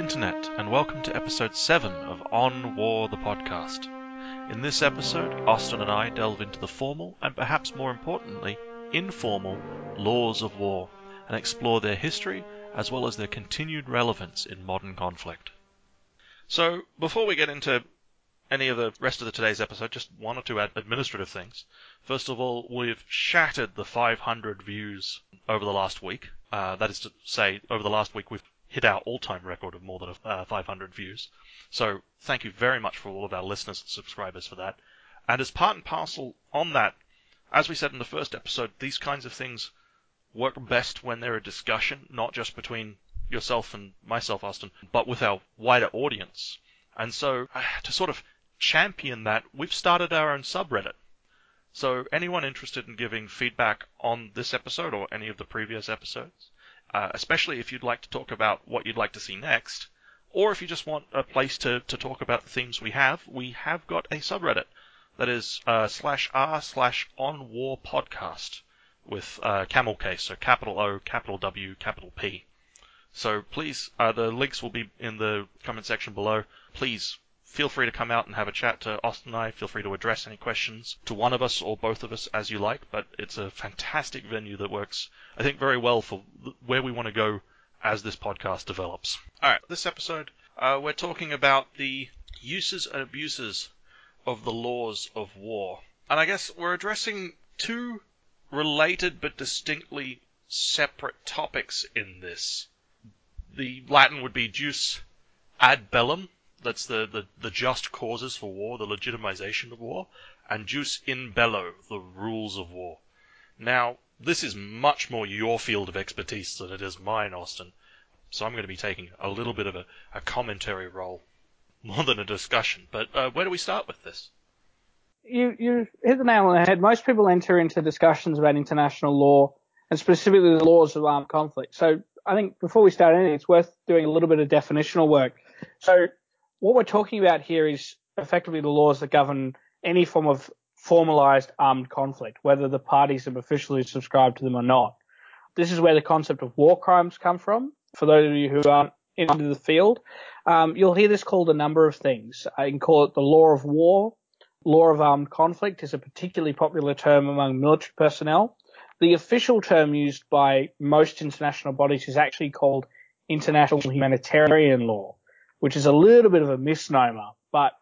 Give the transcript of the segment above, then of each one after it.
Internet, and welcome to episode 7 of On War the podcast. In this episode, Austin and I delve into the formal, and perhaps more importantly, informal, laws of war, and explore their history as well as their continued relevance in modern conflict. So, before we get into any of the rest of the today's episode, just one or two administrative things. First of all, we've shattered the 500 views over the last week. Uh, that is to say, over the last week we've hit our all-time record of more than uh, 500 views. So thank you very much for all of our listeners and subscribers for that. And as part and parcel on that, as we said in the first episode, these kinds of things work best when they're a discussion, not just between yourself and myself, Austin, but with our wider audience. And so, uh, to sort of champion that, we've started our own subreddit. So, anyone interested in giving feedback on this episode or any of the previous episodes, uh, especially if you'd like to talk about what you'd like to see next, or if you just want a place to, to talk about the themes we have, we have got a subreddit that is uh, slash r slash on war podcast with uh, camel case, so capital O, capital W, capital P. So please, uh, the links will be in the comment section below. Please feel free to come out and have a chat to Austin and I. Feel free to address any questions to one of us or both of us as you like. But it's a fantastic venue that works, I think, very well for where we want to go as this podcast develops. All right, this episode, uh, we're talking about the uses and abuses of the laws of war. And I guess we're addressing two related but distinctly separate topics in this. The Latin would be jus ad bellum, that's the, the, the just causes for war, the legitimization of war, and jus in bello, the rules of war. Now, this is much more your field of expertise than it is mine, Austin. So I'm going to be taking a little bit of a, a commentary role, more than a discussion. But uh, where do we start with this? You you hit the nail on the head. Most people enter into discussions about international law and specifically the laws of armed conflict. So I think before we start anything, it's worth doing a little bit of definitional work. So what we're talking about here is effectively the laws that govern any form of formalized armed conflict, whether the parties have officially subscribed to them or not. This is where the concept of war crimes come from. For those of you who aren't into the field, um, you'll hear this called a number of things. I can call it the law of war. Law of armed conflict is a particularly popular term among military personnel. The official term used by most international bodies is actually called international humanitarian law which is a little bit of a misnomer. But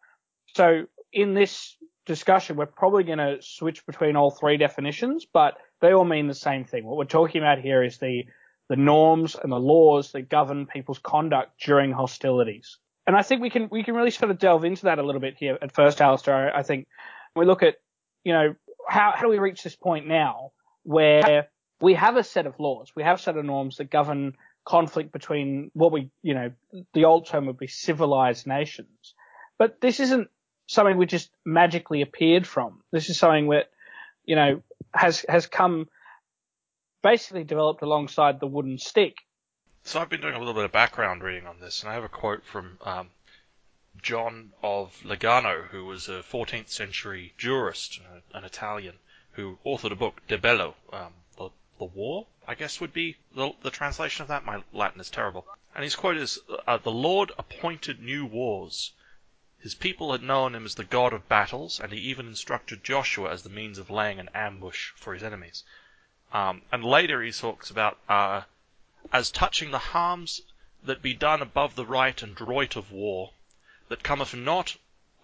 so in this discussion, we're probably going to switch between all three definitions, but they all mean the same thing. What we're talking about here is the the norms and the laws that govern people's conduct during hostilities. And I think we can we can really sort of delve into that a little bit here at first, Alistair. I think we look at, you know, how, how do we reach this point now where we have a set of laws, we have a set of norms that govern conflict between what we, you know, the old term would be civilized nations. But this isn't something we just magically appeared from. This is something that, you know, has, has come basically developed alongside the wooden stick. So I've been doing a little bit of background reading on this, and I have a quote from um, John of Legnano, who was a 14th century jurist, an Italian, who authored a book, De Bello, um, the, War, I guess would be the, the translation of that. My Latin is terrible. And his quote is, uh, "The Lord appointed new wars. His people had known him as the God of battles, and he even instructed Joshua as the means of laying an ambush for his enemies." Um, and later he talks about uh, as touching the harms that be done above the right and droit of war, that cometh not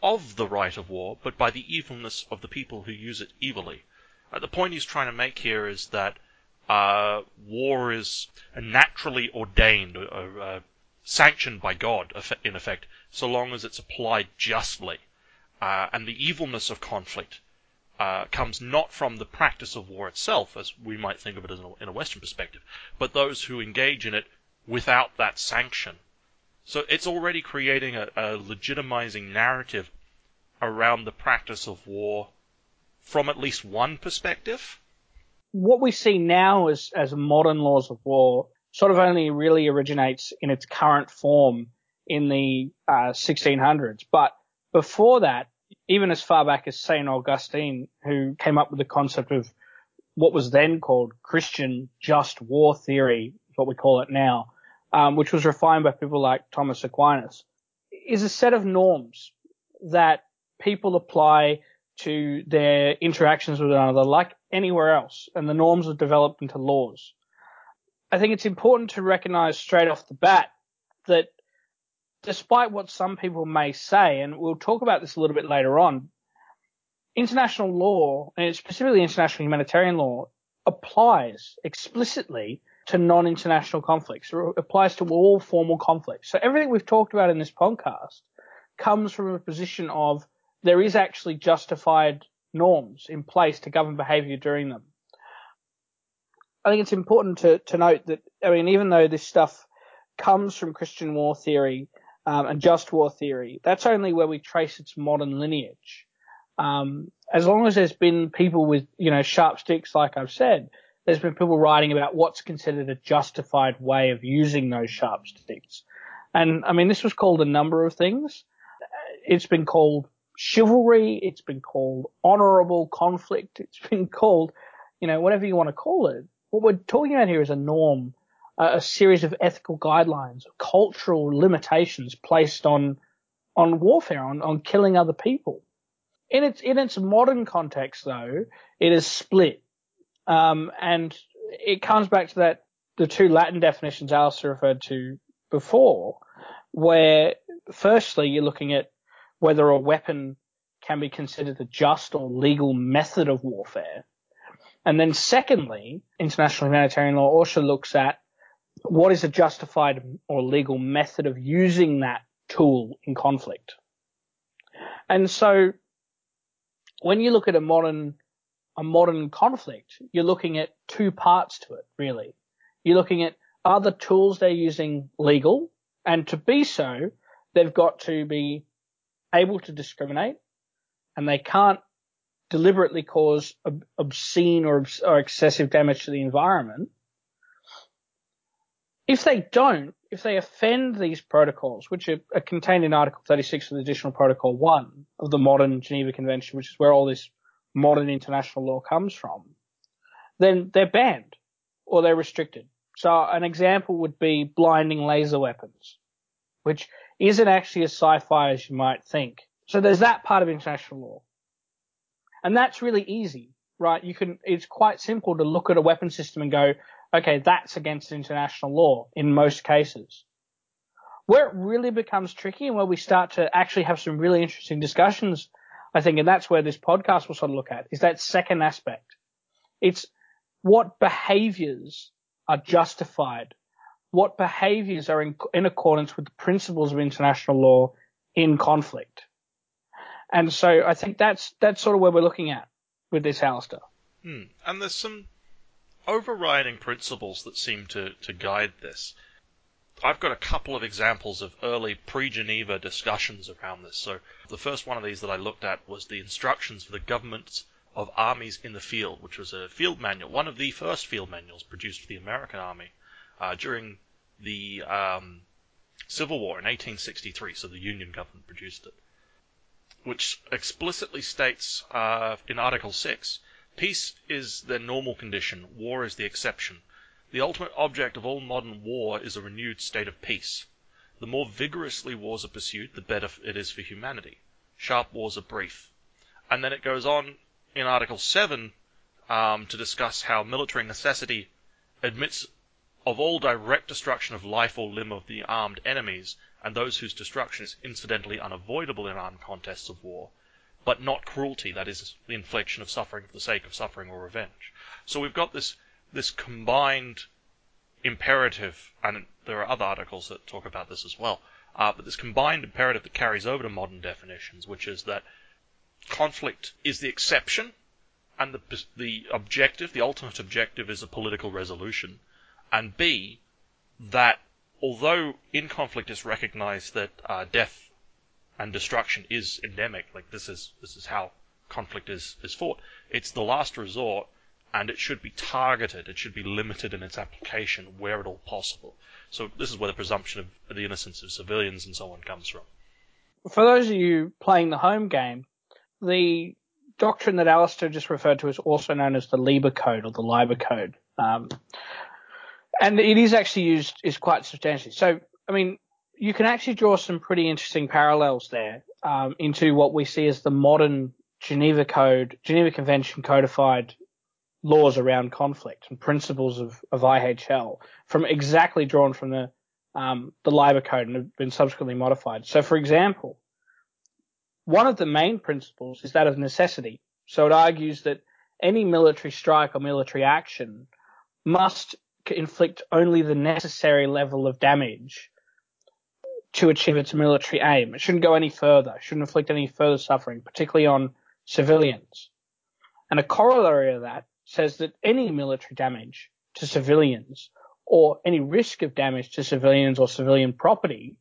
of the right of war, but by the evilness of the people who use it evilly. Uh, the point he's trying to make here is that uh, war is naturally ordained, or, uh, sanctioned by God, in effect, so long as it's applied justly. Uh, and the evilness of conflict uh, comes not from the practice of war itself, as we might think of it a, in a Western perspective, but those who engage in it without that sanction. So it's already creating a, a legitimizing narrative around the practice of war from at least one perspective what we see now as, as modern laws of war sort of only really originates in its current form in the uh, 1600s. But before that, even as far back as St. Augustine, who came up with the concept of what was then called Christian just war theory, what we call it now, um, which was refined by people like Thomas Aquinas, is a set of norms that people apply to their interactions with one another like anywhere else, and the norms are developed into laws. I think it's important to recognize straight off the bat that despite what some people may say, and we'll talk about this a little bit later on, international law, and specifically international humanitarian law, applies explicitly to non-international conflicts. It applies to all formal conflicts. So everything we've talked about in this podcast comes from a position of there is actually justified norms in place to govern behavior during them. I think it's important to, to note that, I mean, even though this stuff comes from Christian war theory um, and just war theory, that's only where we trace its modern lineage. Um, as long as there's been people with, you know, sharp sticks, like I've said, there's been people writing about what's considered a justified way of using those sharp sticks. And I mean, this was called a number of things. It's been called chivalry. It's been called honorable conflict. It's been called, you know, whatever you want to call it. What we're talking about here is a norm, a series of ethical guidelines, cultural limitations placed on, on warfare, on, on killing other people. In its, in its modern context though, it is split. Um, and it comes back to that, the two Latin definitions Alistair referred to before, where firstly you're looking at whether a weapon can be considered a just or legal method of warfare. And then secondly, international humanitarian law also looks at what is a justified or legal method of using that tool in conflict. And so when you look at a modern a modern conflict, you're looking at two parts to it, really. You're looking at are the tools they're using legal? And to be so, they've got to be able to discriminate and they can't deliberately cause ob- obscene or, or excessive damage to the environment. If they don't, if they offend these protocols, which are, are, contained in Article 36 of the Additional Protocol 1 of the modern Geneva Convention, which is where all this modern international law comes from, then they're banned or they're restricted. So an example would be blinding laser weapons, which isn't actually as sci-fi as you might think. So there's that part of international law. And that's really easy, right? You can, it's quite simple to look at a weapon system and go, okay, that's against international law in most cases. Where it really becomes tricky and where we start to actually have some really interesting discussions, I think, and that's where this podcast will sort of look at, is that second aspect. It's what behaviors are justified what behaviors are in, in accordance with the principles of international law in conflict. And so I think that's that's sort of where we're looking at with this Alistair. Hmm. And there's some overriding principles that seem to, to guide this. I've got a couple of examples of early pre-Geneva discussions around this. So the first one of these that I looked at was the instructions for the governments of armies in the field, which was a field manual, one of the first field manuals produced for the American Army uh, during the um, Civil War in 1863, so the Union government produced it, which explicitly states uh, in Article 6 peace is the normal condition, war is the exception. The ultimate object of all modern war is a renewed state of peace. The more vigorously wars are pursued, the better it is for humanity. Sharp wars are brief. And then it goes on in Article 7 um, to discuss how military necessity admits of all direct destruction of life or limb of the armed enemies, and those whose destruction is incidentally unavoidable in armed contests of war, but not cruelty, that is, the infliction of suffering for the sake of suffering or revenge. So we've got this this combined imperative, and there are other articles that talk about this as well, uh, but this combined imperative that carries over to modern definitions, which is that conflict is the exception, and the the objective, the ultimate objective, is a political resolution and B, that although in conflict it's recognized that uh, death and destruction is endemic, like this is this is how conflict is is fought. It's the last resort, and it should be targeted. It should be limited in its application where at all possible. So this is where the presumption of the innocence of civilians and so on comes from. For those of you playing the home game, the doctrine that Alistair just referred to is also known as the Lieber Code or the Leiber Code. Um, And it is actually used is quite substantially. So, I mean, you can actually draw some pretty interesting parallels there um, into what we see as the modern Geneva Code, Geneva Convention codified laws around conflict and principles of, of IHL from exactly drawn from the um, the Lieber code and have been subsequently modified. So, for example, one of the main principles is that of necessity. So it argues that any military strike or military action must inflict only the necessary level of damage to achieve its military aim. It shouldn't go any further. It shouldn't inflict any further suffering, particularly on civilians. And a corollary of that says that any military damage to civilians or any risk of damage to civilians or civilian property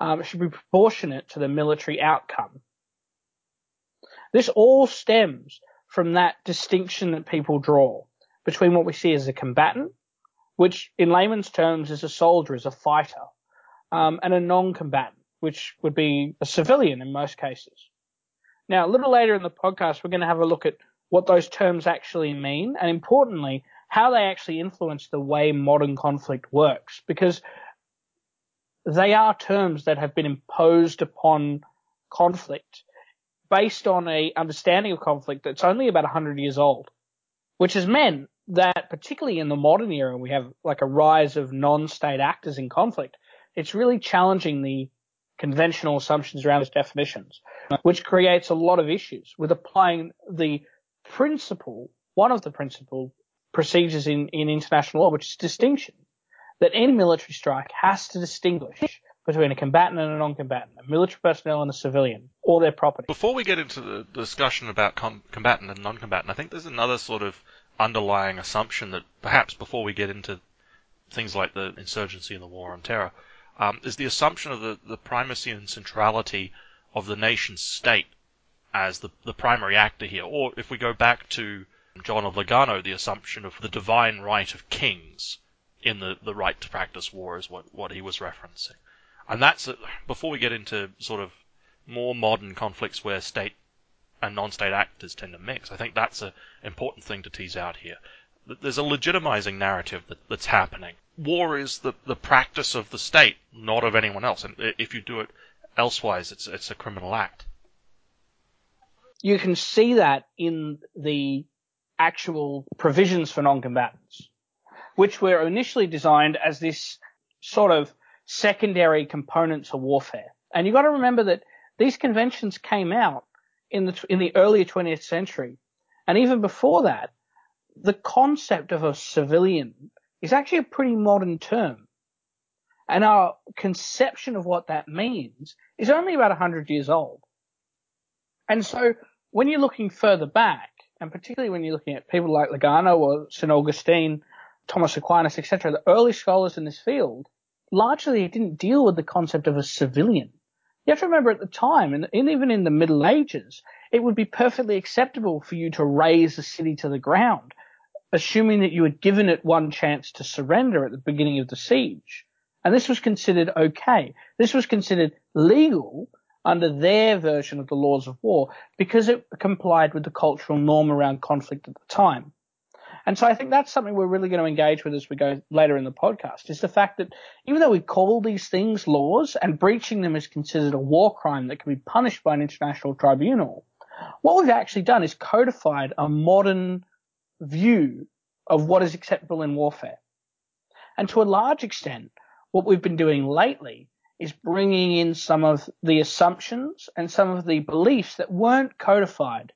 um, should be proportionate to the military outcome. This all stems from that distinction that people draw between what we see as a combatant, which in layman's terms is a soldier, is a fighter, um, and a non-combatant, which would be a civilian in most cases. Now, a little later in the podcast, we're going to have a look at what those terms actually mean, and importantly, how they actually influence the way modern conflict works, because they are terms that have been imposed upon conflict based on a understanding of conflict that's only about 100 years old, which has meant that particularly in the modern era, we have like a rise of non-state actors in conflict. It's really challenging the conventional assumptions around its definitions, which creates a lot of issues with applying the principle, one of the principal procedures in, in international law, which is distinction that any military strike has to distinguish between a combatant and a non-combatant, a military personnel and a civilian, or their property. Before we get into the discussion about com- combatant and non-combatant, I think there's another sort of underlying assumption that perhaps before we get into things like the insurgency and the war on terror, um, is the assumption of the, the primacy and centrality of the nation state as the, the primary actor here. Or if we go back to John of Legnano, the assumption of the divine right of kings in the, the right to practice war is what, what he was referencing. And that's, before we get into sort of more modern conflicts where state and non-state actors tend to mix, I think that's an important thing to tease out here. There's a legitimizing narrative that, that's happening. War is the, the practice of the state, not of anyone else. And if you do it elsewise, it's, it's a criminal act. You can see that in the actual provisions for non-combatants which were initially designed as this sort of secondary component to warfare. And you've got to remember that these conventions came out in the, in the early 20th century. And even before that, the concept of a civilian is actually a pretty modern term. And our conception of what that means is only about 100 years old. And so when you're looking further back, and particularly when you're looking at people like Legnano or St. Augustine Thomas Aquinas, etc., the early scholars in this field largely didn't deal with the concept of a civilian. You have to remember at the time, and, even in the Middle Ages, it would be perfectly acceptable for you to raze a city to the ground, assuming that you had given it one chance to surrender at the beginning of the siege. And this was considered okay. This was considered legal under their version of the laws of war because it complied with the cultural norm around conflict at the time. And so I think that's something we're really going to engage with as we go later in the podcast is the fact that even though we call these things laws and breaching them is considered a war crime that can be punished by an international tribunal, what we've actually done is codified a modern view of what is acceptable in warfare. And to a large extent, what we've been doing lately is bringing in some of the assumptions and some of the beliefs that weren't codified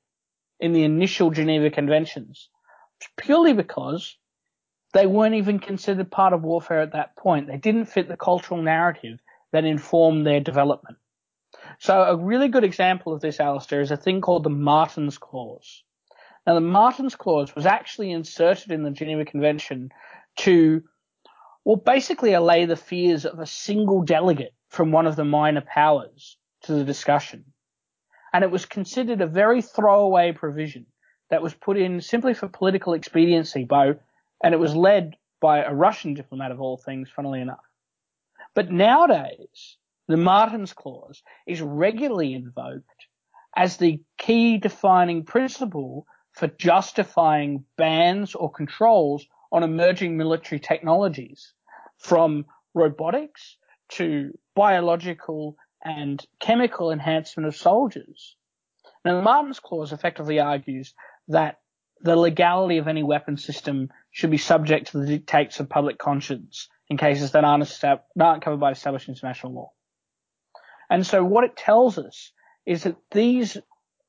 in the initial Geneva Conventions purely because they weren't even considered part of warfare at that point. They didn't fit the cultural narrative that informed their development. So a really good example of this, Alistair, is a thing called the Martens Clause. Now the Martens Clause was actually inserted in the Geneva Convention to, well, basically allay the fears of a single delegate from one of the minor powers to the discussion. And it was considered a very throwaway provision that was put in simply for political expediency by, and it was led by a Russian diplomat of all things, funnily enough. But nowadays, the Martens Clause is regularly invoked as the key defining principle for justifying bans or controls on emerging military technologies from robotics to biological and chemical enhancement of soldiers. Now, the Martens Clause effectively argues that the legality of any weapon system should be subject to the dictates of public conscience in cases that aren't, estab- aren't covered by established international law. And so what it tells us is that these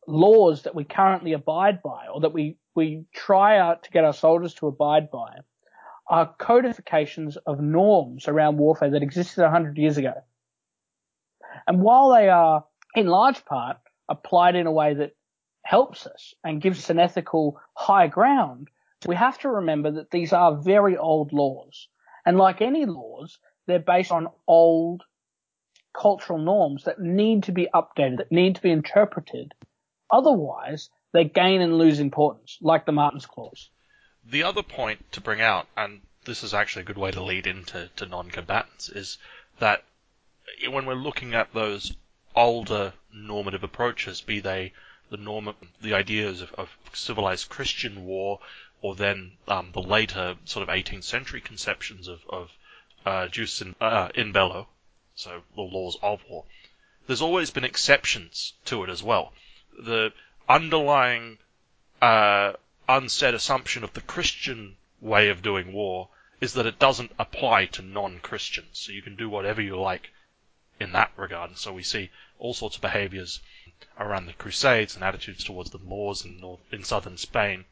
laws that we currently abide by or that we, we try out to get our soldiers to abide by are codifications of norms around warfare that existed 100 years ago. And while they are in large part applied in a way that helps us and gives us an ethical high ground, we have to remember that these are very old laws. And like any laws, they're based on old cultural norms that need to be updated, that need to be interpreted. Otherwise, they gain and lose importance, like the Martens Clause. The other point to bring out, and this is actually a good way to lead into to non-combatants, is that when we're looking at those older normative approaches, be they the norm, the ideas of, of civilized Christian war, or then um, the later sort of 18th century conceptions of, of uh, jus in, uh, in bello, so the laws of war. There's always been exceptions to it as well. The underlying uh, unsaid assumption of the Christian way of doing war is that it doesn't apply to non-Christians. So you can do whatever you like in that regard. And so we see all sorts of behaviors around the Crusades and attitudes towards the Moors in, north, in southern Spain.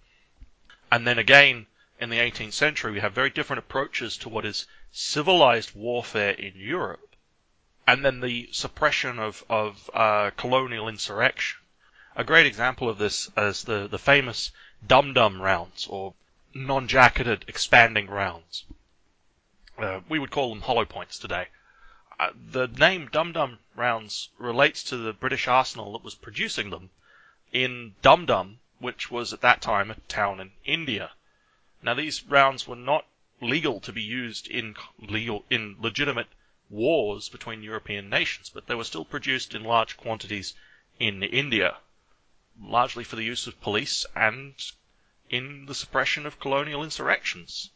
And then again, in the 18th century, we have very different approaches to what is civilized warfare in Europe, and then the suppression of, of uh, colonial insurrection. A great example of this is the, the famous Dum Dum rounds, or non-jacketed expanding rounds. Uh, we would call them hollow points today. The name Dum Dum rounds relates to the British arsenal that was producing them in Dum Dum, which was at that time a town in India. Now these rounds were not legal to be used in legal in legitimate wars between European nations, but they were still produced in large quantities in India, largely for the use of police and in the suppression of colonial insurrections.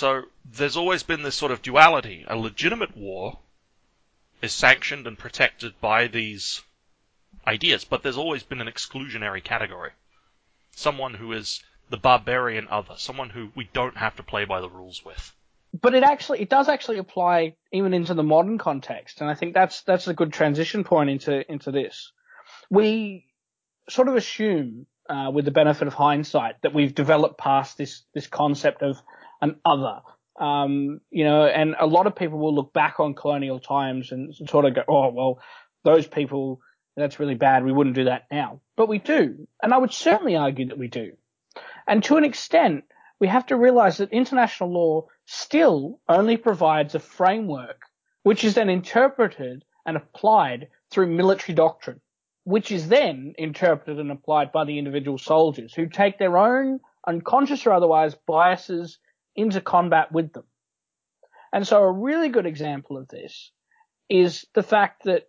So there's always been this sort of duality. A legitimate war is sanctioned and protected by these ideas, but there's always been an exclusionary category. Someone who is the barbarian other, someone who we don't have to play by the rules with. But it actually, it does actually apply even into the modern context, and I think that's that's a good transition point into into this. We sort of assume, uh, with the benefit of hindsight, that we've developed past this this concept of an other. Um, you know, and a lot of people will look back on colonial times and sort of go, oh, well, those people, that's really bad. We wouldn't do that now. But we do. And I would certainly argue that we do. And to an extent, we have to realize that international law still only provides a framework which is then interpreted and applied through military doctrine, which is then interpreted and applied by the individual soldiers who take their own unconscious or otherwise biases into combat with them. And so a really good example of this is the fact that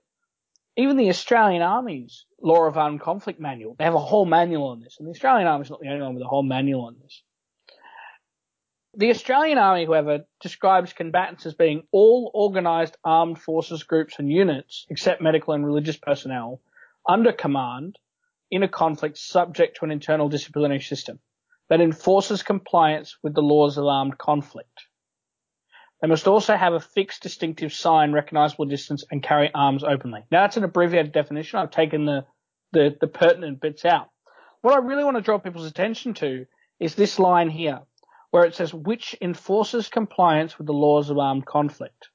even the Australian Army's Law of Armed Conflict manual, they have a whole manual on this, and the Australian Army's not the only one with a whole manual on this. The Australian Army, however, describes combatants as being all organised armed forces, groups and units, except medical and religious personnel, under command, in a conflict subject to an internal disciplinary system that enforces compliance with the laws of armed conflict. They must also have a fixed distinctive sign, recognizable distance, and carry arms openly. Now that's an abbreviated definition. I've taken the, the, the pertinent bits out. What I really want to draw people's attention to is this line here, where it says, which enforces compliance with the laws of armed conflict.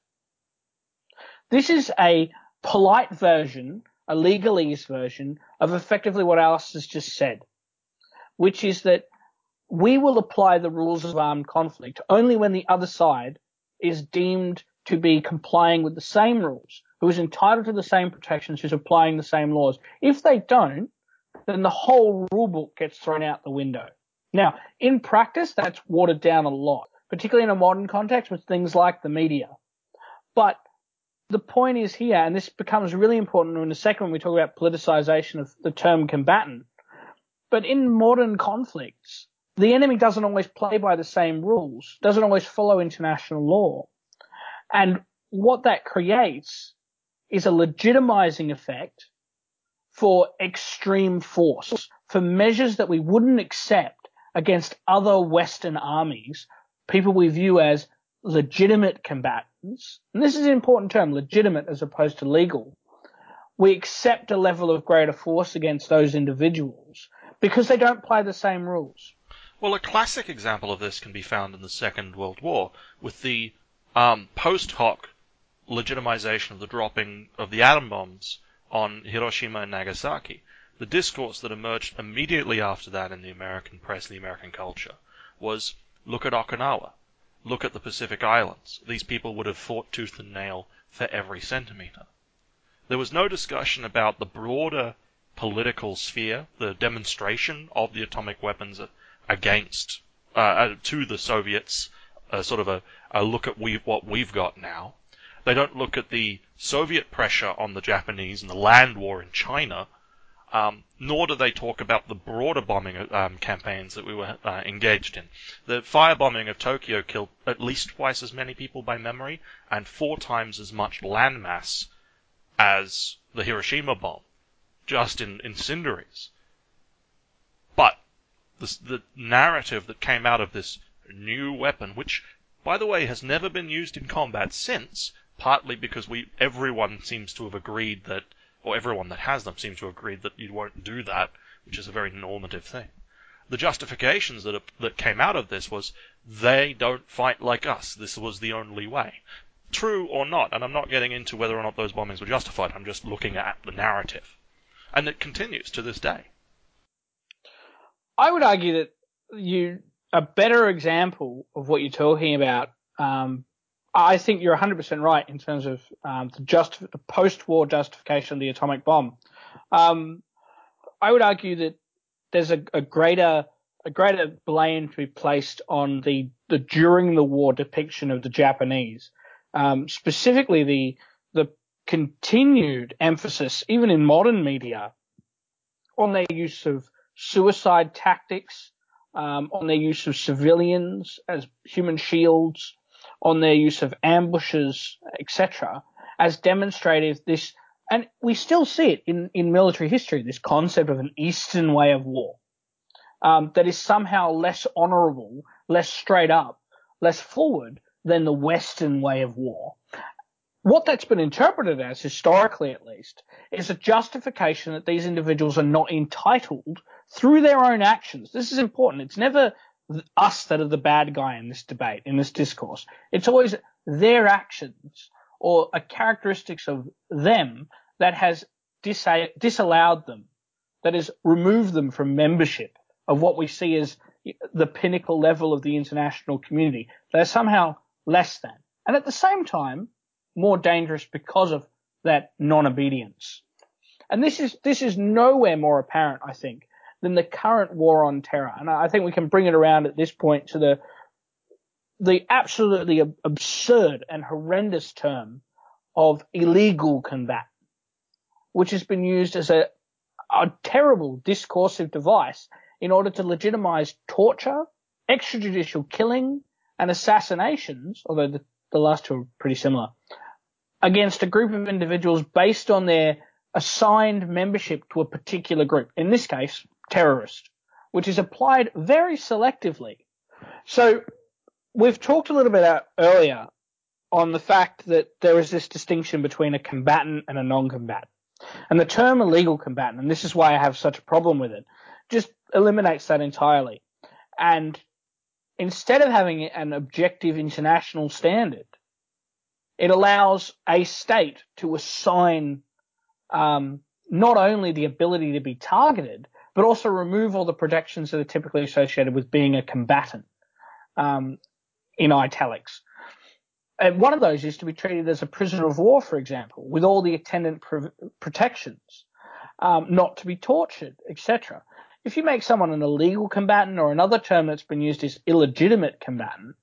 This is a polite version, a legalese version of effectively what Alice has just said, which is that we will apply the rules of armed conflict only when the other side is deemed to be complying with the same rules, who is entitled to the same protections, who's applying the same laws. If they don't, then the whole rule book gets thrown out the window. Now, in practice, that's watered down a lot, particularly in a modern context with things like the media. But the point is here, and this becomes really important in a second when we talk about politicization of the term combatant. But in modern conflicts, the enemy doesn't always play by the same rules, doesn't always follow international law. And what that creates is a legitimizing effect for extreme force, for measures that we wouldn't accept against other Western armies, people we view as legitimate combatants. And this is an important term, legitimate as opposed to legal. We accept a level of greater force against those individuals because they don't play the same rules. Well, a classic example of this can be found in the Second World War with the um, post hoc legitimization of the dropping of the atom bombs on Hiroshima and Nagasaki. The discourse that emerged immediately after that in the American press, the American culture, was look at Okinawa, look at the Pacific Islands. These people would have fought tooth and nail for every centimeter. There was no discussion about the broader political sphere, the demonstration of the atomic weapons against uh, uh, to the Soviets, uh, sort of a, a look at we, what we've got now. They don't look at the Soviet pressure on the Japanese and the land war in China, um, nor do they talk about the broader bombing um, campaigns that we were uh, engaged in. The firebombing of Tokyo killed at least twice as many people by memory and four times as much landmass as the Hiroshima bomb, just in incendiaries. The, the narrative that came out of this new weapon, which, by the way, has never been used in combat since, partly because we everyone seems to have agreed that, or everyone that has them seems to have agreed that you won't do that, which is a very normative thing. The justifications that that came out of this was they don't fight like us. This was the only way. True or not, and I'm not getting into whether or not those bombings were justified. I'm just looking at the narrative, and it continues to this day. I would argue that you a better example of what you're talking about. Um, I think you're 100% right in terms of um, the, just, the post-war justification of the atomic bomb. Um, I would argue that there's a, a, greater a greater blame to be placed on the the during the war depiction of the Japanese, um, specifically the the continued emphasis, even in modern media, on their use of suicide tactics, um, on their use of civilians as human shields, on their use of ambushes, etc., as demonstrative this, and we still see it in, in military history, this concept of an Eastern way of war, um, that is somehow less honorable, less straight up, less forward than the Western way of war what that's been interpreted as, historically at least, is a justification that these individuals are not entitled through their own actions. This is important. It's never us that are the bad guy in this debate, in this discourse. It's always their actions or a characteristics of them that has disa- disallowed them, that has removed them from membership of what we see as the pinnacle level of the international community. They're somehow less than. And at the same time, more dangerous because of that non-obedience. And this is, this is nowhere more apparent, I think, than the current war on terror. And I think we can bring it around at this point to the, the absolutely absurd and horrendous term of illegal combat, which has been used as a, a terrible discursive device in order to legitimize torture, extrajudicial killing, and assassinations, although the, the last two are pretty similar, against a group of individuals based on their assigned membership to a particular group. In this case, terrorist, which is applied very selectively. So we've talked a little bit earlier on the fact that there is this distinction between a combatant and a non-combatant. And the term illegal combatant, and this is why I have such a problem with it, just eliminates that entirely. And instead of having an objective international standard, it allows a state to assign um, not only the ability to be targeted, but also remove all the protections that are typically associated with being a combatant um, in italics. And one of those is to be treated as a prisoner of war, for example, with all the attendant pr- protections, um, not to be tortured, etc. If you make someone an illegal combatant or another term that's been used is illegitimate combatant,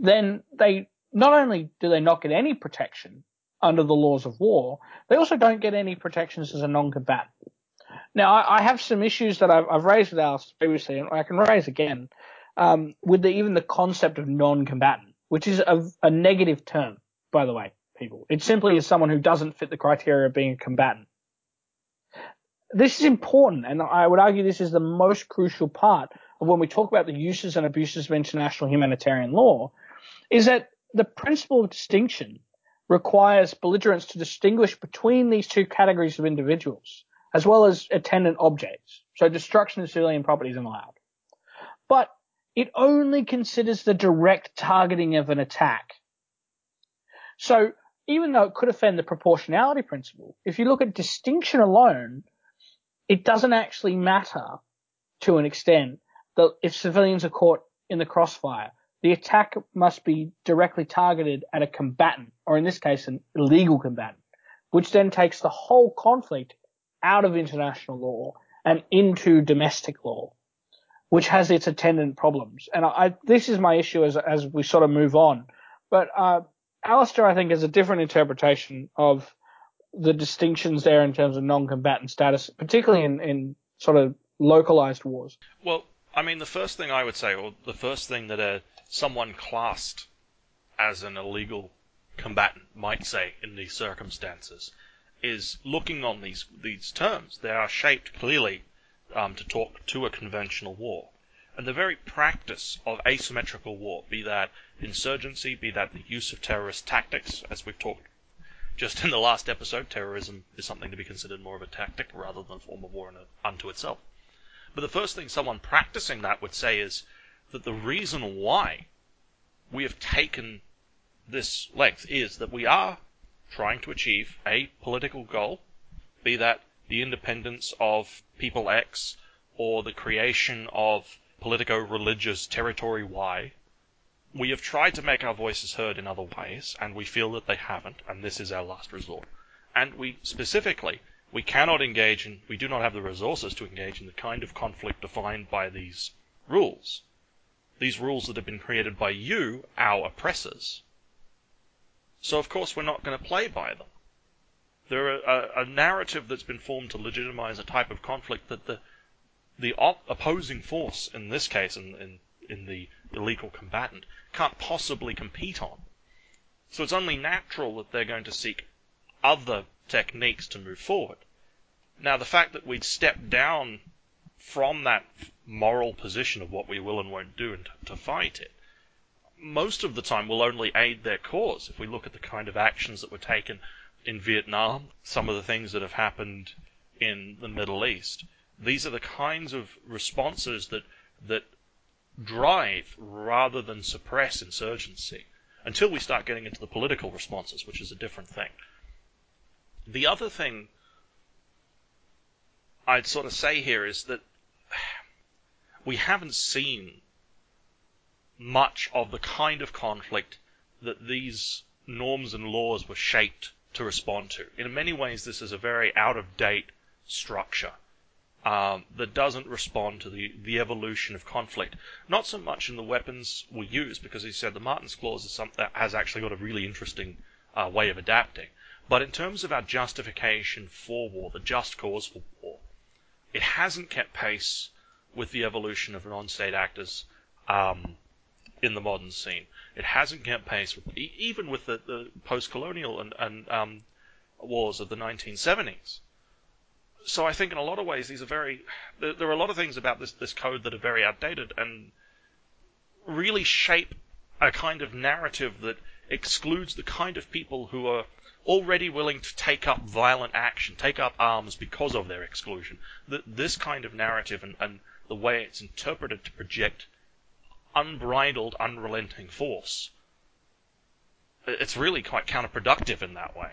then they not only do they not get any protection under the laws of war, they also don't get any protections as a non-combatant. Now, I, I have some issues that I've, I've, raised with Alice previously, and I can raise again, um, with the, even the concept of non-combatant, which is a, a negative term, by the way, people. It simply is someone who doesn't fit the criteria of being a combatant. This is important, and I would argue this is the most crucial part of when we talk about the uses and abuses of international humanitarian law, is that the principle of distinction requires belligerents to distinguish between these two categories of individuals, as well as attendant objects. So destruction of civilian property is allowed. But it only considers the direct targeting of an attack. So even though it could offend the proportionality principle, if you look at distinction alone, it doesn't actually matter to an extent that if civilians are caught in the crossfire, the attack must be directly targeted at a combatant, or in this case, an illegal combatant, which then takes the whole conflict out of international law and into domestic law, which has its attendant problems. And I, this is my issue as, as we sort of move on. But, uh, Alistair, I think, has a different interpretation of the distinctions there in terms of non-combatant status, particularly in, in sort of localized wars. Well, I mean, the first thing I would say, or the first thing that a someone classed as an illegal combatant might say in these circumstances is looking on these these terms. They are shaped clearly um, to talk to a conventional war. And the very practice of asymmetrical war, be that insurgency, be that the use of terrorist tactics, as we've talked just in the last episode, terrorism is something to be considered more of a tactic rather than a form of war unto itself. But the first thing someone practicing that would say is that the reason why we have taken this length is that we are trying to achieve a political goal, be that the independence of people X or the creation of politico-religious territory Y. We have tried to make our voices heard in other ways, and we feel that they haven't, and this is our last resort. And we specifically, we cannot engage in, we do not have the resources to engage in the kind of conflict defined by these rules. These rules that have been created by you, our oppressors. So of course we're not going to play by them. They're a, a narrative that's been formed to legitimize a type of conflict that the the op- opposing force, in this case, in, in, in the illegal combatant, can't possibly compete on. So it's only natural that they're going to seek other techniques to move forward. Now, the fact that we'd step down from that moral position of what we will and won't do and to fight it, most of the time will only aid their cause. If we look at the kind of actions that were taken in Vietnam, some of the things that have happened in the Middle East, these are the kinds of responses that that drive rather than suppress insurgency until we start getting into the political responses, which is a different thing. The other thing I'd sort of say here is that we haven't seen much of the kind of conflict that these norms and laws were shaped to respond to. In many ways, this is a very out of date structure um, that doesn't respond to the, the evolution of conflict. Not so much in the weapons we use, because as you said, the Martens Clause is something that has actually got a really interesting uh, way of adapting. But in terms of our justification for war, the just cause for war, it hasn't kept pace with the evolution of non-state actors um, in the modern scene. It hasn't kept pace with, even with the, the post-colonial and, and um, wars of the 1970s. So I think in a lot of ways these are very. There, there, are a lot of things about this this code that are very outdated and really shape a kind of narrative that excludes the kind of people who are already willing to take up violent action, take up arms because of their exclusion. That this kind of narrative and, and the way it's interpreted to project unbridled, unrelenting force. It's really quite counterproductive in that way.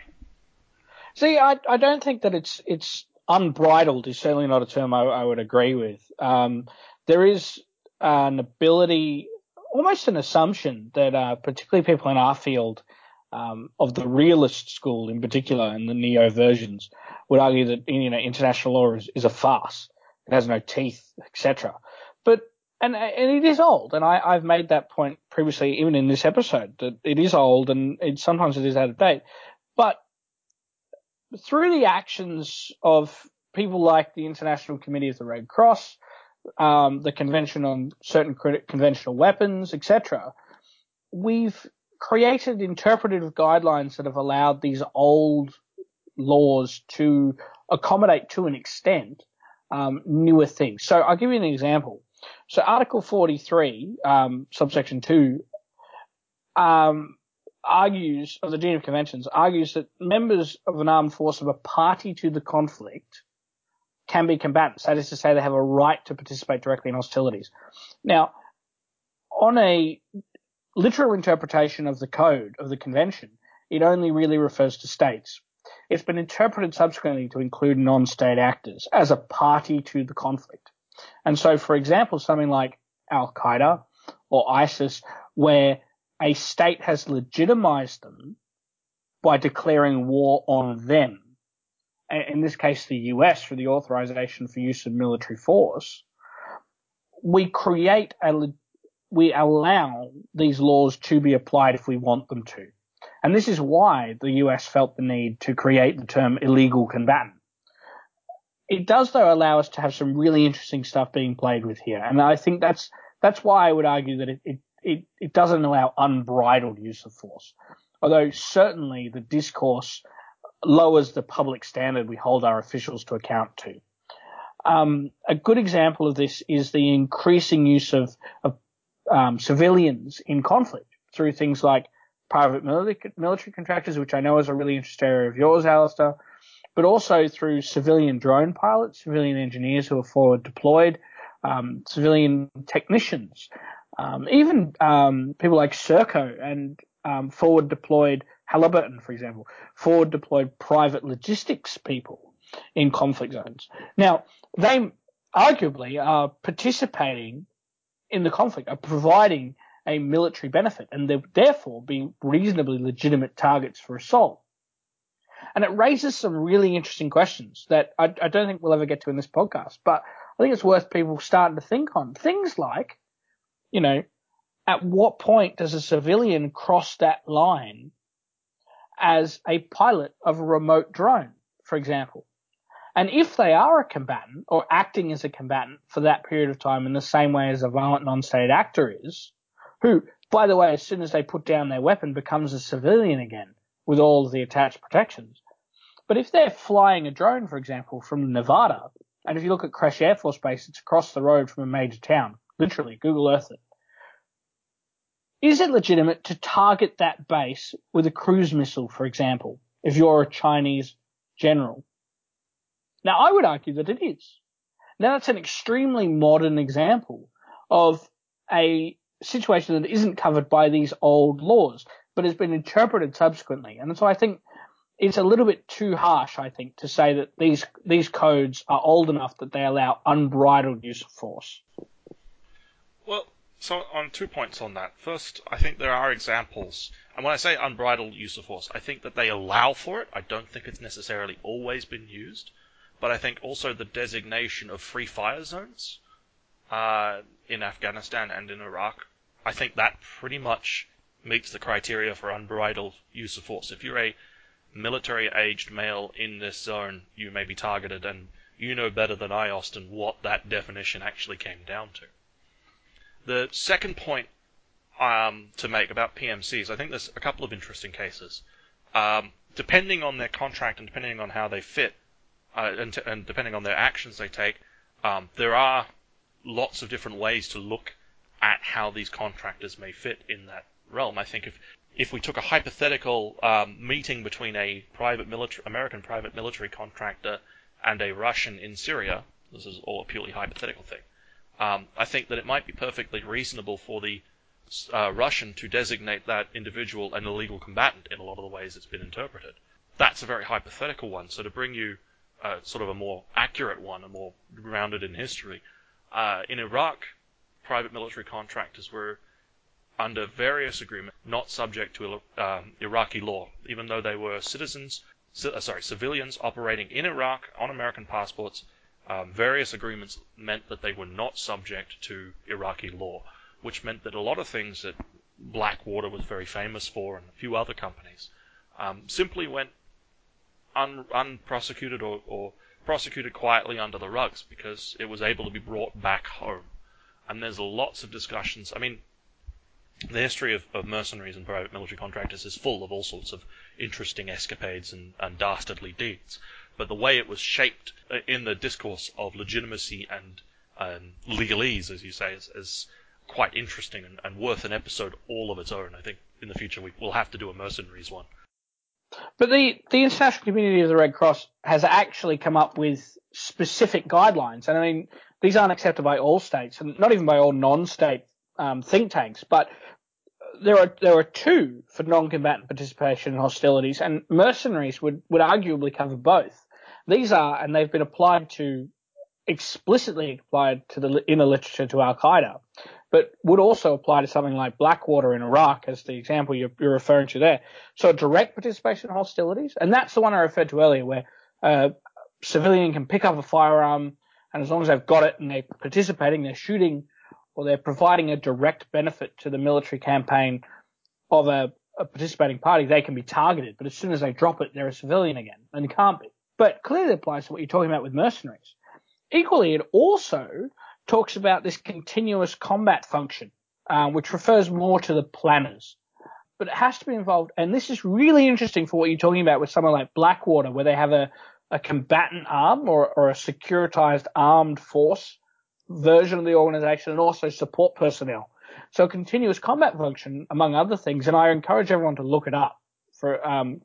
See, I, I don't think that it's it's unbridled is certainly not a term I, I would agree with. Um, there is an ability, almost an assumption that uh, particularly people in our field um, of the realist school in particular and the neo versions would argue that you know international law is, is a farce. It has no teeth, etc. But and and it is old, and I, I've made that point previously, even in this episode, that it is old and it, sometimes it is out of date. But through the actions of people like the International Committee of the Red Cross, um, the Convention on Certain Conventional Weapons, etc., we've created interpretive guidelines that have allowed these old laws to accommodate to an extent um, newer things. So I'll give you an example. So Article 43, um, subsection 2, um, argues, of the Geneva Conventions, argues that members of an armed force of a party to the conflict can be combatants. That is to say, they have a right to participate directly in hostilities. Now, on a literal interpretation of the code of the convention, it only really refers to states. It's been interpreted subsequently to include non-state actors as a party to the conflict. And so, for example, something like Al Qaeda or ISIS, where a state has legitimized them by declaring war on them. In this case, the US for the authorization for use of military force. We create a, we allow these laws to be applied if we want them to. And this is why the US felt the need to create the term illegal combatant. It does though allow us to have some really interesting stuff being played with here. And I think that's, that's why I would argue that it, it it, it doesn't allow unbridled use of force. Although certainly the discourse lowers the public standard we hold our officials to account to. Um, a good example of this is the increasing use of, of um, civilians in conflict through things like private military, military contractors, which I know is a really interesting area of yours, Alistair, but also through civilian drone pilots, civilian engineers who are forward deployed, um, civilian technicians, um, even um, people like Serco and um, forward deployed Halliburton, for example, forward deployed private logistics people in conflict zones. Now, they arguably are participating in the conflict, are providing a military benefit, and they're therefore being reasonably legitimate targets for assault. And it raises some really interesting questions that I, I don't think we'll ever get to in this podcast, but I think it's worth people starting to think on. Things like you know, at what point does a civilian cross that line as a pilot of a remote drone, for example? And if they are a combatant or acting as a combatant for that period of time in the same way as a violent non-state actor is, who, by the way, as soon as they put down their weapon becomes a civilian again with all the attached protections. But if they're flying a drone, for example, from Nevada, and if you look at Creech Air Force Base, it's across the road from a major town. Literally, Google Earth it. Is it legitimate to target that base with a cruise missile, for example, if you're a Chinese general? Now, I would argue that it is. Now, that's an extremely modern example of a situation that isn't covered by these old laws, but it's been interpreted subsequently. And so I think it's a little bit too harsh, I think, to say that these, these codes are old enough that they allow unbridled use of force. Well, so on two points on that. First, I think there are examples, and when I say unbridled use of force, I think that they allow for it. I don't think it's necessarily always been used, but I think also the designation of free fire zones uh, in Afghanistan and in Iraq, I think that pretty much meets the criteria for unbridled use of force. If you're a military-aged male in this zone, you may be targeted, and you know better than I, Austin, what that definition actually came down to. The second point um, to make about PMCs, I think there's a couple of interesting cases. Um, depending on their contract and depending on how they fit, uh, and, t- and, depending on their actions they take, um, there are lots of different ways to look at how these contractors may fit in that realm. I think if if we took a hypothetical um, meeting between a private military American private military contractor and a Russian in Syria, this is all a purely hypothetical thing um, I think that it might be perfectly reasonable for the uh, Russian to designate that individual an illegal combatant in a lot of the ways it's been interpreted. That's a very hypothetical one. So to bring you uh, sort of a more accurate one, a more grounded in history, uh, in Iraq, private military contractors were under various agreements not subject to um, Iraqi law, even though they were citizens, uh, sorry, civilians operating in Iraq on American passports um, various agreements meant that they were not subject to Iraqi law, which meant that a lot of things that Blackwater was very famous for and a few other companies um, simply went un- unprosecuted or, or, prosecuted quietly under the rugs because it was able to be brought back home. And there's lots of discussions. I mean, the history of, of mercenaries and private military contractors is full of all sorts of interesting escapades and, and dastardly deeds. But the way it was shaped uh, in the discourse of legitimacy and um, legalese, as you say, is, is quite interesting and, and, worth an episode all of its own. I think in the future we, will have to do a mercenaries one. But the, the international committee of the Red Cross has actually come up with specific guidelines. And I mean, these aren't accepted by all states and not even by all non-state um, think tanks, but there are there are two for non-combatant participation in hostilities, and mercenaries would, would arguably cover both. These are, and they've been applied to explicitly applied to the in the literature to Al Qaeda, but would also apply to something like Blackwater in Iraq, as the example you're, you're referring to there. So direct participation in hostilities, and that's the one I referred to earlier, where a civilian can pick up a firearm, and as long as they've got it and they're participating, they're shooting or they're providing a direct benefit to the military campaign of a, a, participating party, they can be targeted. But as soon as they drop it, they're a civilian again, and can't be. But clearly applies to what you're talking about with mercenaries. Equally, it also talks about this continuous combat function, um, which refers more to the planners. But it has to be involved, and this is really interesting for what you're talking about with someone like Blackwater, where they have a, a combatant arm or, or a securitized armed force version of the organization and also support personnel. So continuous combat function, among other things, and I encourage everyone to look it up for um,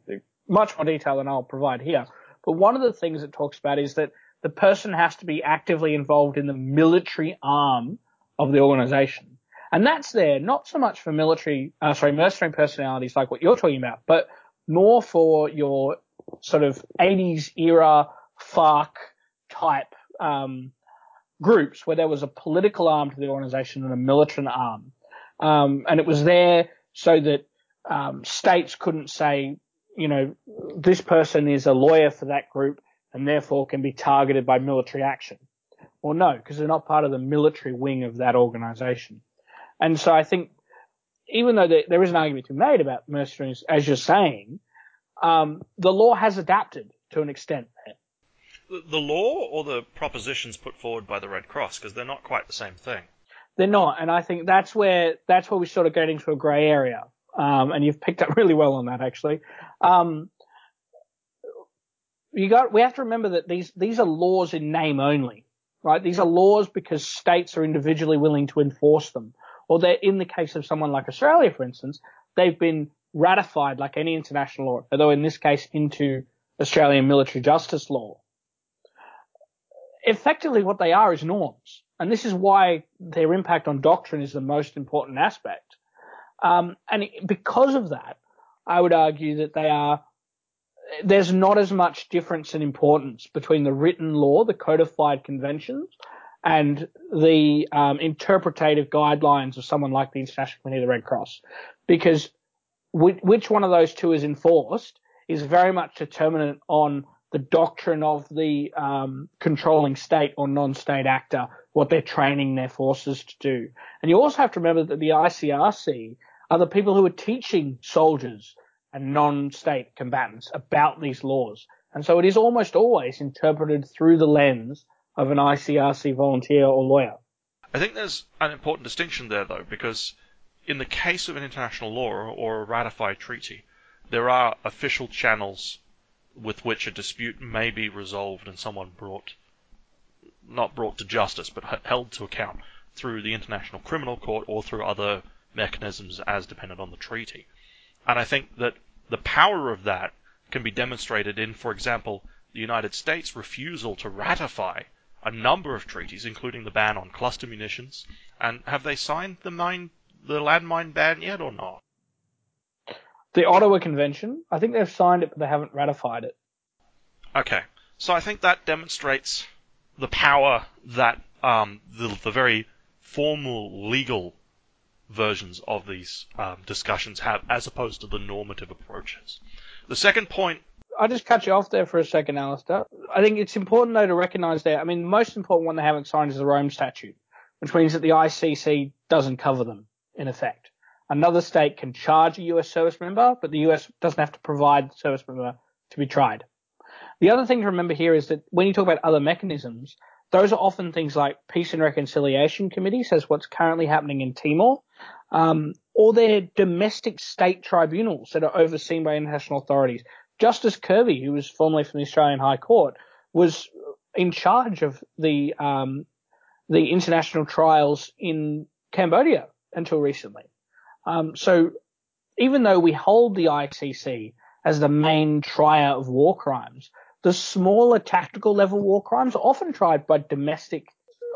much more detail than I'll provide here. But one of the things it talks about is that the person has to be actively involved in the military arm of the organization. And that's there not so much for military, uh, sorry, mercenary personalities like what you're talking about, but more for your sort of 80s era FARC type um, groups where there was a political arm to the organization and a militant arm. Um, and it was there so that um, states couldn't say, you know, this person is a lawyer for that group and therefore can be targeted by military action. Well, no, because they're not part of the military wing of that organization. And so I think even though there, there is an argument to be made about mercenaries, as you're saying, um, the law has adapted to an extent there the law or the propositions put forward by the Red Cross because they're not quite the same thing. They're not, and I think that's where that's where we sort of get into a grey area. Um, and you've picked up really well on that actually. Um, you got we have to remember that these these are laws in name only, right? These are laws because states are individually willing to enforce them, or they're in the case of someone like Australia, for instance, they've been ratified like any international law, although in this case into Australian military justice law effectively what they are is norms. And this is why their impact on doctrine is the most important aspect. Um, and because of that, I would argue that they are, there's not as much difference in importance between the written law, the codified conventions, and the um, interpretative guidelines of someone like the International Committee of the Red Cross. Because which one of those two is enforced is very much determinant on the doctrine of the um, controlling state or non-state actor, what they're training their forces to do. And you also have to remember that the ICRC are the people who are teaching soldiers and non-state combatants about these laws. And so it is almost always interpreted through the lens of an ICRC volunteer or lawyer. I think there's an important distinction there, though, because in the case of an international law or a ratified treaty, there are official channels with which a dispute may be resolved and someone brought, not brought to justice, but held to account through the International Criminal Court or through other mechanisms as dependent on the treaty. And I think that the power of that can be demonstrated in, for example, the United States' refusal to ratify a number of treaties, including the ban on cluster munitions. And have they signed the mine, the landmine ban yet or not? The Ottawa Convention, I think they've signed it, but they haven't ratified it. Okay, so I think that demonstrates the power that um, the, the very formal legal versions of these um, discussions have, as opposed to the normative approaches. The second point. I'll just cut you off there for a second, Alistair. I think it's important though to recognise that. I mean, the most important one they haven't signed is the Rome Statute, which means that the ICC doesn't cover them in effect. Another state can charge a US service member, but the US doesn't have to provide the service member to be tried. The other thing to remember here is that when you talk about other mechanisms, those are often things like peace and reconciliation committees, as what's currently happening in Timor, um, or they're domestic state tribunals that are overseen by international authorities. Justice Kirby, who was formerly from the Australian High Court, was in charge of the um, the international trials in Cambodia until recently. Um, so even though we hold the ICC as the main trier of war crimes, the smaller tactical level war crimes are often tried by domestic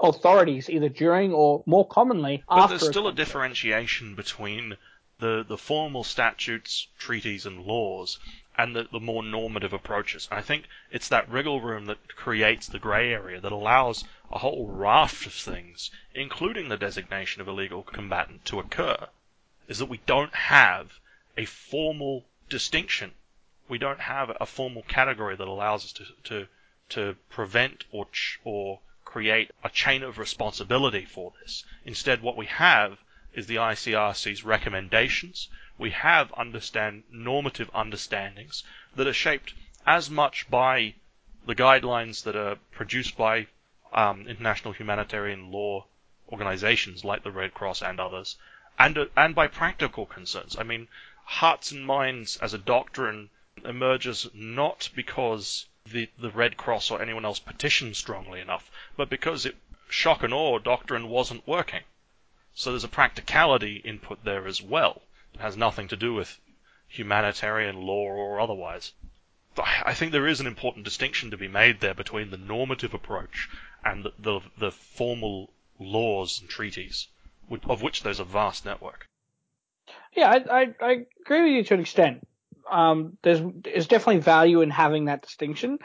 authorities either during or more commonly but after. there's still a differentiation between the the formal statutes, treaties, and laws and the, the more normative approaches. I think it's that wriggle room that creates the grey area that allows a whole raft of things, including the designation of illegal combatant, to occur. Is that we don't have a formal distinction. We don't have a formal category that allows us to to, to prevent or ch- or create a chain of responsibility for this. Instead, what we have is the ICRC's recommendations. We have understand normative understandings that are shaped as much by the guidelines that are produced by um, international humanitarian law organizations like the Red Cross and others, and uh, and by practical concerns. I mean, hearts and minds as a doctrine emerges not because the the Red Cross or anyone else petitioned strongly enough, but because it shock and awe doctrine wasn't working. So there's a practicality input there as well. It has nothing to do with humanitarian law or otherwise. I think there is an important distinction to be made there between the normative approach and the, the, the formal laws and treaties, of which there's a vast network. Yeah, I, I, I agree with you to an extent. Um, there's, there's definitely value in having that distinction.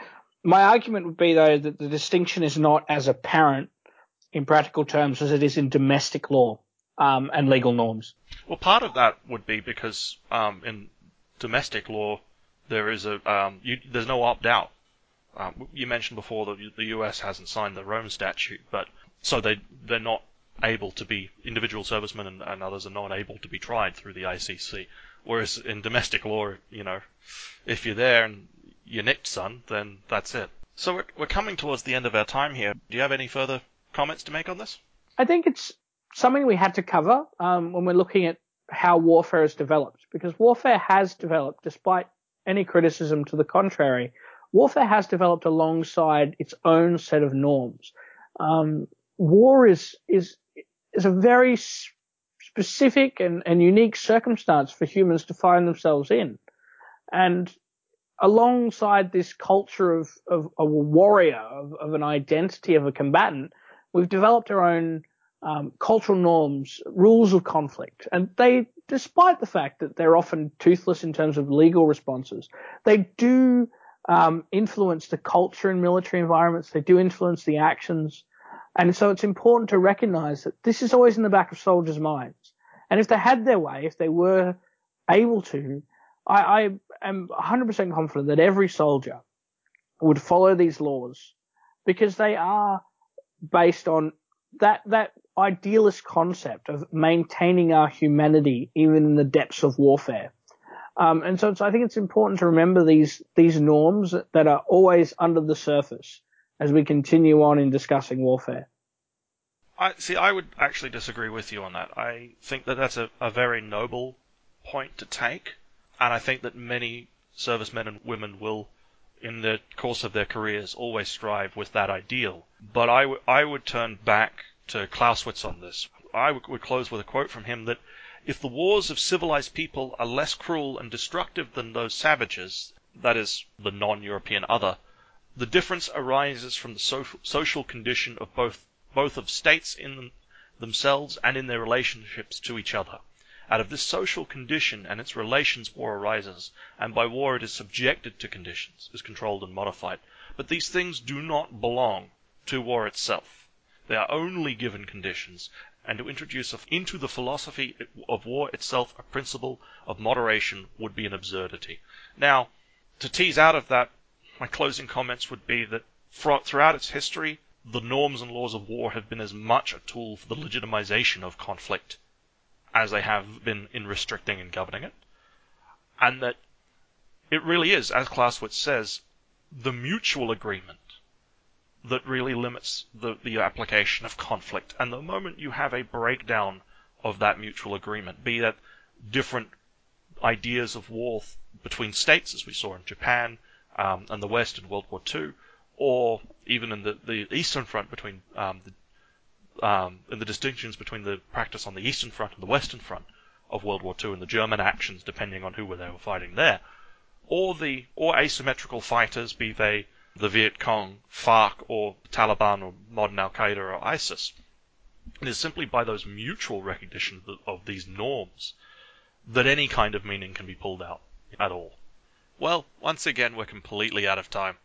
My argument would be though that the distinction is not as apparent in practical terms as it is in domestic law um, and legal norms. Well, part of that would be because um, in domestic law there is a um, you, there's no opt out. Um, you mentioned before that the U.S. hasn't signed the Rome Statute, but so they they're not able to be individual servicemen and, and others are not able to be tried through the ICC. Whereas in domestic law, you know, if you're there and you're nicked, son, then that's it. So we're, we're coming towards the end of our time here. Do you have any further comments to make on this? I think it's something we had to cover um, when we're looking at how warfare has developed, because warfare has developed despite any criticism to the contrary. Warfare has developed alongside its own set of norms. Um, war is is is a very specific and, and unique circumstance for humans to find themselves in, and alongside this culture of, of, of a warrior, of, of, an identity of a combatant, we've developed our own um, cultural norms, rules of conflict, and they, despite the fact that they're often toothless in terms of legal responses, they do um, influence the culture in military environments. They do influence the actions, and so it's important to recognise that this is always in the back of soldiers' minds. And if they had their way, if they were able to, I, I am 100% confident that every soldier would follow these laws because they are based on that that idealist concept of maintaining our humanity even in the depths of warfare. Um, and so, so, I think it's important to remember these these norms that are always under the surface as we continue on in discussing warfare. I see. I would actually disagree with you on that. I think that that's a, a very noble point to take, and I think that many servicemen and women will in the course of their careers always strive with that ideal. But I, w- I would turn back to Clausewitz on this. I w- would close with a quote from him that if the wars of civilized people are less cruel and destructive than those savages, that is, the non European other, the difference arises from the social, social condition of both, both of states in them, themselves and in their relationships to each other. Out of this social condition and its relations war arises, and by war it is subjected to conditions, is controlled and modified. But these things do not belong to war itself. They are only given conditions, and to introduce into the philosophy of war itself a principle of moderation would be an absurdity. Now, to tease out of that, my closing comments would be that throughout its history, the norms and laws of war have been as much a tool for the legitimization of conflict as they have been in restricting and governing it. And that it really is, as Clausewitz says, the mutual agreement that really limits the, the application of conflict. And the moment you have a breakdown of that mutual agreement, be that different ideas of war between states, as we saw in Japan um, and the West in World War II, or even in the, the Eastern Front between um, the, um, in the distinctions between the practice on the Eastern Front and the Western Front of World War II and the German actions, depending on who were they were fighting there, or the or asymmetrical fighters, be they the Viet Cong, FARC, or Taliban, or modern Al Qaeda or ISIS. It is simply by those mutual recognition of these norms that any kind of meaning can be pulled out at all. Well, once again, we're completely out of time.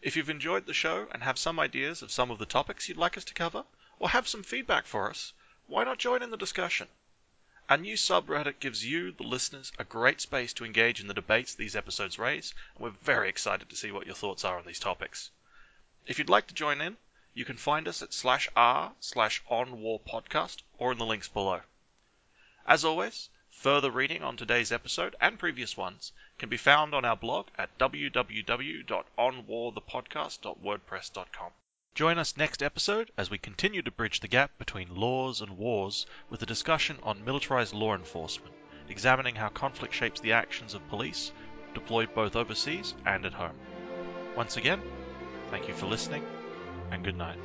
If you've enjoyed the show and have some ideas of some of the topics you'd like us to cover, or have some feedback for us, why not join in the discussion? Our new subreddit gives you, the listeners, a great space to engage in the debates these episodes raise, and we're very excited to see what your thoughts are on these topics. If you'd like to join in, you can find us at slash r slash on war podcast or in the links below. As always, further reading on today's episode and previous ones can be found on our blog at www.onwarthepodcast.wordpress.com. Join us next episode as we continue to bridge the gap between laws and wars with a discussion on militarized law enforcement, examining how conflict shapes the actions of police deployed both overseas and at home. Once again, thank you for listening, and good night.